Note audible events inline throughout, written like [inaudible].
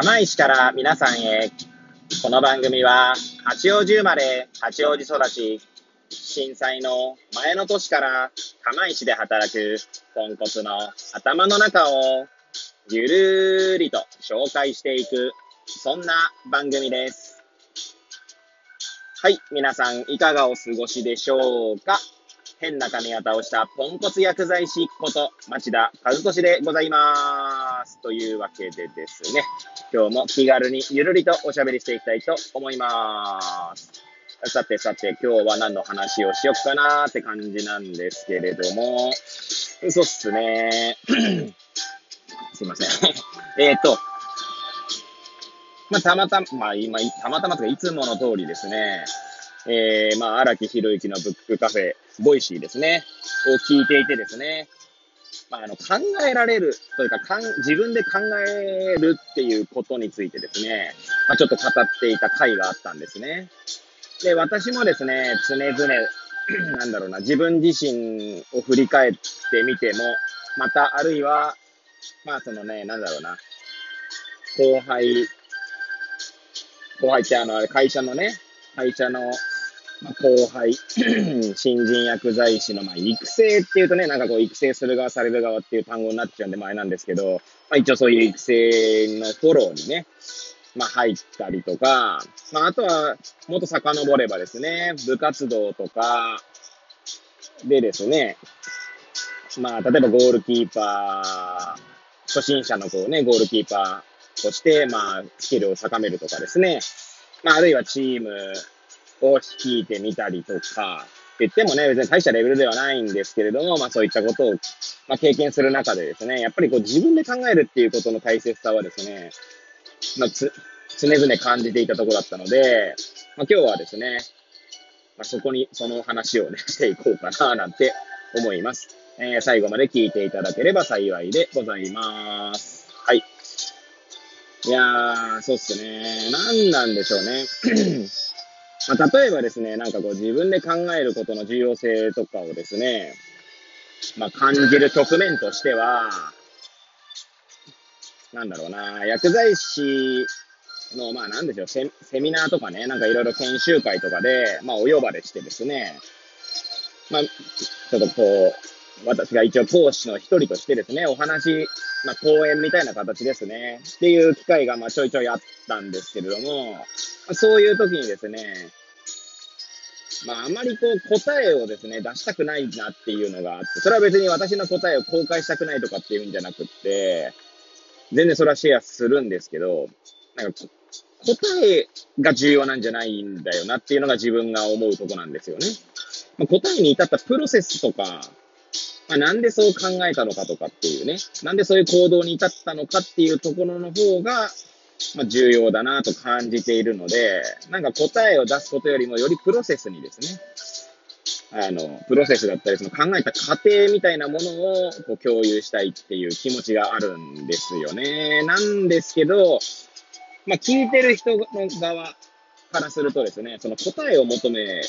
釜石から皆さんへ、この番組は八王子生まれ、八王子育ち、震災の前の年から釜石で働くポンコツの頭の中をゆるりと紹介していく、そんな番組です。はい、皆さんいかがお過ごしでしょうか？変な髪型をしたポンコツ薬剤師こと町田和俊でございます。というわけでですね、今日も気軽にゆるりとおしゃべりしていきたいと思います。さてさて、今日は何の話をしよっかなーって感じなんですけれども、そうっすね。[coughs] すいません。[laughs] えっと、まあ、たまたま、まあ、今、たまたまとか、いつもの通りですね、えー、まあ、荒木博行のブックカフェ、 Voicy ですね、を聞いていてですね、まあ、あの、考えられるというか、かん、自分で考えるっていうことについてですね、まあ、ちょっと語っていた回があったんですね。で、私もですね、常々、[clears throat] なんだろうな、自分自身を振り返ってみても、また、あるいは、まあ、そのね、なんだろうな、後輩、後輩ってあの、会社のね、会社のまあ、後輩、[clears throat] 新人薬剤師の、まあ、育成っていうとね、なんかこう、育成する側、される側っていう単語になっちゃうんで前なんですけど、まあ、一応そういう育成のフォローにね、まあ、入ったりとか、まあ、あとは、もっと遡ればですね、部活動とかでですね、まあ、例えばゴールキーパー、初心者のこうね、ゴールキーパーとして、まあ、スキルを高めるとかですね、まあ、あるいはチームを率いてみたりとか、言ってもね、別に大したレベルではないんですけれども、まあそういったことを、まあ経験する中でですね、やっぱりこう自分で考えるっていうことの大切さはですね、まあつ、常々感じていたところだったので、まあ今日はですね、まあそこにその話をね、[laughs] していこうかな、なんて思います。えー、最後まで聞いていただければ幸いでございます。はい。いやー、そうっすね。何なんでしょうね。[clears throat] まあ、例えばですね、なんかこう自分で考えることの重要性とかをですね、まあ、感じる局面としては、なんだろうな、薬剤師の、まあなんでしょう、セセミナーとかね、なんかいろいろ研修会とかで、まあお呼ばれしてですね、まあ、ちょっとこう、私が一応講師の一人としてですね、お話、まあ講演みたいな形ですね、っていう機会がまあちょいちょいあったんですけれども、そういう時にですね、まあ、あまりこう答えをですね、出したくないなっていうのがあって、それは別に私の答えを公開したくないとかっていうんじゃなくって、全然それはシェアするんですけど、なんか答えが重要なんじゃないんだよなっていうのが自分が思うとこなんですよね。まあ、答えに至ったプロセスとか、まあ、なんでそう考えたのかとかっていうね、なんでそういう行動に至ったのかっていうところの方が、まあ、重要だなと感じているので、なんか答えを出すことよりもよりプロセスにですね、あの、プロセスだったり、その考えた過程みたいなものをこう共有したいっていう気持ちがあるんですよね。なんですけど、まあ、聞いてる人の側からするとですね、その答えを求め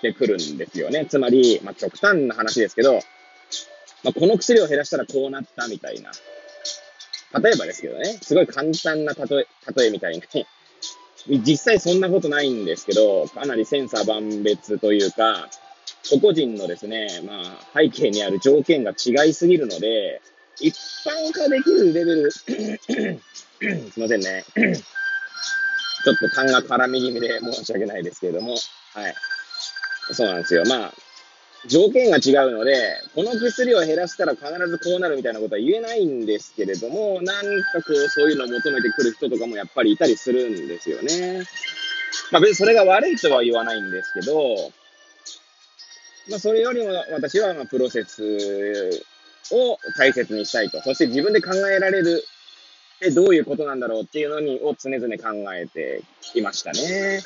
てくるんですよね。つまり、まあ、極端な話ですけど、まあ、この薬を減らしたらこうなったみたいな。例えばですけどね、すごい簡単な例え、例えみたいに、[laughs] 実際そんなことないんですけど、かなり千差万別というか、個々人のですね、まあ、背景にある条件が違いすぎるので、一般化できるレベル [coughs] すいませんね。ちょっと痰が絡み気味で申し訳ないですけれども、はい。そうなんですよ。まあ、条件が違うので、この薬を減らしたら必ずこうなるみたいなことは言えないんですけれども、なんかこう、そういうのを求めてくる人とかもやっぱりいたりするんですよね。まあ別にそれが悪いとは言わないんですけど、まあそれよりも私はまプロセスを大切にしたいと。そして自分で考えられる、え、どういうことなんだろうっていうのにを常々考えていましたね。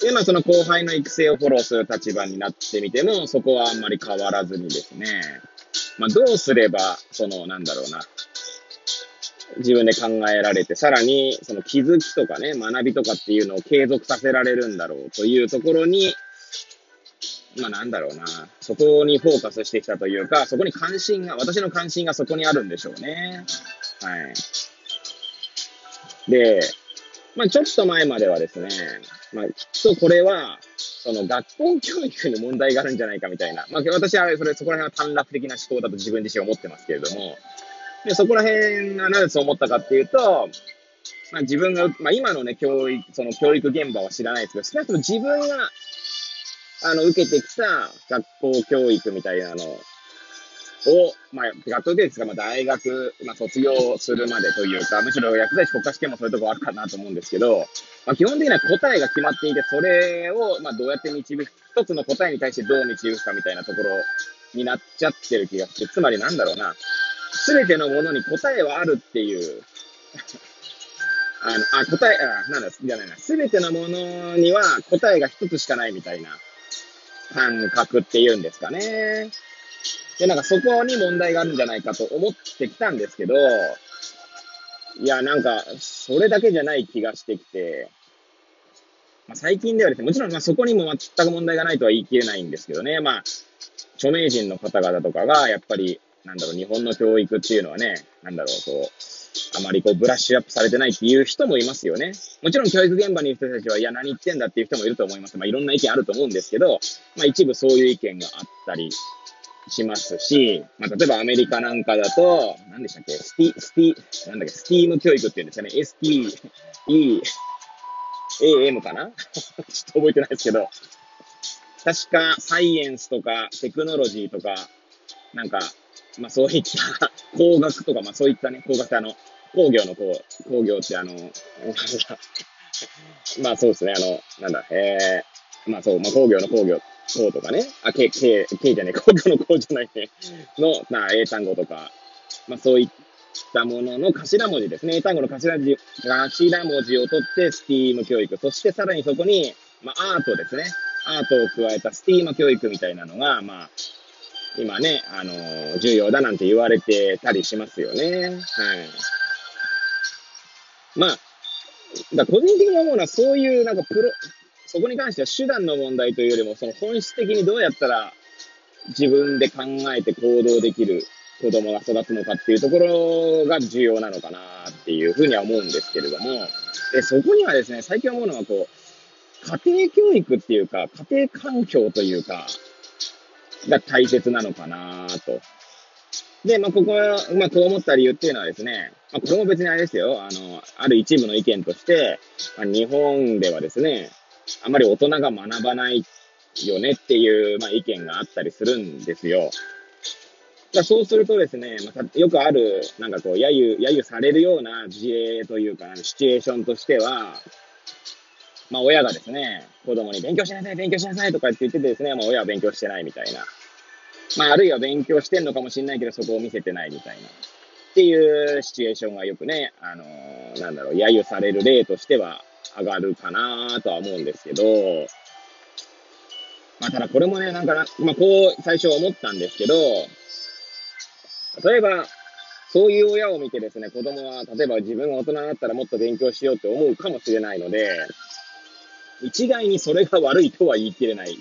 で、まあその後輩の育成をフォローする立場になってみても、そこはあんまり変わらずにですね、まあどうすれば、その、なんだろうな、自分で考えられて、さらにその気づきとかね、学びとかっていうのを継続させられるんだろうというところに、まあなんだろうな、そこにフォーカスしてきたというか、そこに関心が、私の関心がそこにあるんでしょうね。はい。で、まあちょっと前まではですね、まあきっとこれは、その学校教育に問題があるんじゃないかみたいな。まあ私はそれ、そこら辺は短絡的な思考だと自分自身思ってますけれども、でそこら辺がなぜそう思ったかっていうと、まあ自分が、まあ今のね、教育、その教育現場は知らないですけど、少なくとも自分が、あの、受けてきた学校教育みたいなのを、まあ、学校ですが、まあ、大学、まあ、卒業するまでというか、[laughs] むしろ薬剤師国家試験もそういうところあるかなと思うんですけど、まあ、基本的には答えが決まっていて、それを、まあ、どうやって導く、一つの答えに対してどう導くかみたいなところになっちゃってる気がして、つまりなんだろうな、すべてのものに答えはあるっていうあの、あ、答え、あ、なんだ、じゃないな、すべてのものには答えが一つしかないみたいな感覚っていうんですかね。で、なんかそこに問題があるんじゃないかと思ってきたんですけど、いや、なんか、それだけじゃない気がしてきて、まあ、最近ではですね、もちろんまそこにも全く問題がないとは言い切れないんですけどね、まあ、著名人の方々とかが、やっぱり、なんだろう、日本の教育っていうのはね、なんだろう、こう、あまりこうブラッシュアップされてないっていう人もいますよね。もちろん教育現場にいる人たちは、いや、何言ってんだっていう人もいると思います。まあ、いろんな意見あると思うんですけど、まあ、一部そういう意見があったりしますし、まあ、例えばアメリカなんかだと、何でしたっけ、スティ、スティ、なんだっけ、 STEAM 教育っていうんですかね、ST、E、AM かな？[laughs] ちょっと覚えてないですけど、確かサイエンスとかテクノロジーとか、なんか、まあそういった工学とか、まあそういったね、工学ってあの、工業の工、工業ってあの、[laughs] まあそうですね、あの、なんだ、えー、まあそう、まあ工業の工業、工とかね、あ、け、け、けじゃねえ、[laughs] 工業の工じゃないね、の、まあ英単語とか、まあそういったものの頭文字ですね。英単語の頭字、頭文字を取って、スティーム教育。そしてさらにそこに、まあアートですね。アートを加えたスティーム教育みたいなのが、まあ、今ね、あのー、重要だなんて言われてたりしますよね。はい。まあ、だ個人的に思うのは、そういうなんかプロ、そこに関しては手段の問題というよりも、その本質的にどうやったら自分で考えて行動できる子供が育つのかっていうところが重要なのかなっていうふうには思うんですけれども、でそこにはですね、最近思うのはこう、家庭教育っていうか、家庭環境というか、が大切なのかなと。で、まあ、ここは、まあ、こう思った理由っていうのはですね、まあ、これも別にあれですよ、あの、ある一部の意見として、まあ、日本ではですね、あまり大人が学ばないよねっていう、まあ、意見があったりするんですよ。だそうするとですね、まあ、よくある、なんかこう、揶揄、揶揄されるような事例というか、シチュエーションとしては、まあ、親がですね、子供に勉強しなさい、勉強しなさいとかって言っててですね、まあ、親は勉強してないみたいな。まあ、あるいは勉強してんのかもしれないけど、そこを見せてないみたいな。っていうシチュエーションがよくね、あのー、なんだろう、揶揄される例としては上がるかなとは思うんですけど、まあ、ただこれもね、なんかな、まあ、こう、最初思ったんですけど、例えば、そういう親を見てですね、子供は、例えば自分が大人になったらもっと勉強しようって思うかもしれないので、一概にそれが悪いとは言い切れない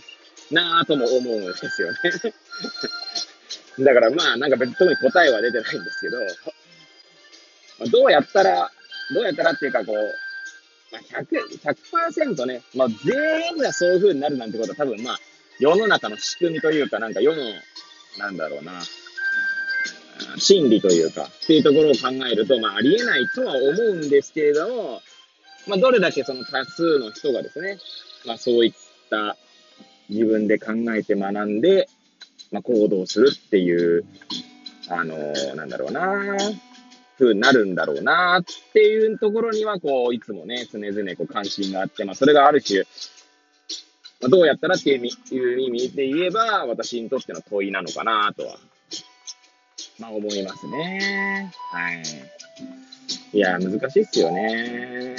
なぁとも思うんですよね。[laughs] だからまあ、なんか別に特に答えは出てないんですけど、どうやったら、どうやったらっていうかこう、まあ、100、100%ね、まあ全部がそういう風になるなんてことは多分まあ、世の中の仕組みというか、なんか世の、なんだろうな、心理というか、っていうところを考えると、まあありえないとは思うんですけれども、まあ、どれだけその多数の人がですね、まあ、そういった自分で考えて学んで、まあ、行動するっていう、あのー、なんだろうな、風になるんだろうなっていうところには、こう、いつもね、常々こう関心があって、まあ、それがある種、まあ、どうやったらっていう意味で言えば、私にとっての問いなのかなとは、まあ、思いますね。はい。いや、難しいっすよね。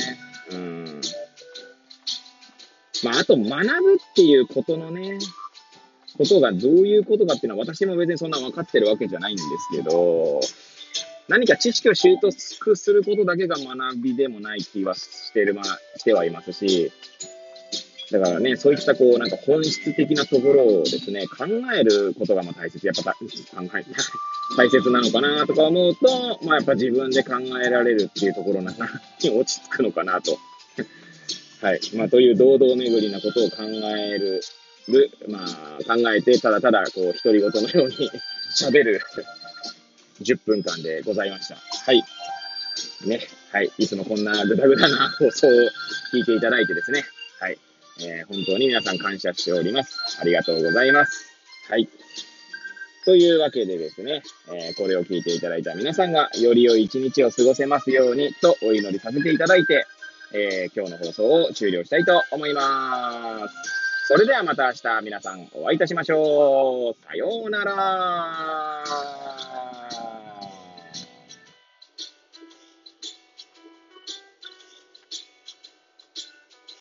うん。まあ、あと、学ぶっていうことのね、ことがどういうことかっていうのは私も別にそんな分かってるわけじゃないんですけど、何か知識を習得することだけが学びでもない気はしてる、まあ、してはいますし、だからね、そういったこう、なんか本質的なところをですね、考えることがまあ大切。やっぱ考え、[laughs] 大切なのかなとか思うと、まあやっぱ自分で考えられるっていうところなに [laughs] 落ち着くのかなと。はい。まあという堂々巡りなことを考える、まあ考えて、ただただこう独り言のように [laughs] 喋る10分間でございました。はい。ね。はい。いつもこんなぐだぐだな放送を聞いていただいてですね。はい。えー、本当に皆さん感謝しております。ありがとうございます。はい。というわけでですね、えー、これを聞いていただいた皆さんがより良い一日を過ごせますようにとお祈りさせていただいて、えー、今日の放送を終了したいと思います。それではまた明日皆さんお会いいたしましょう。さようなら。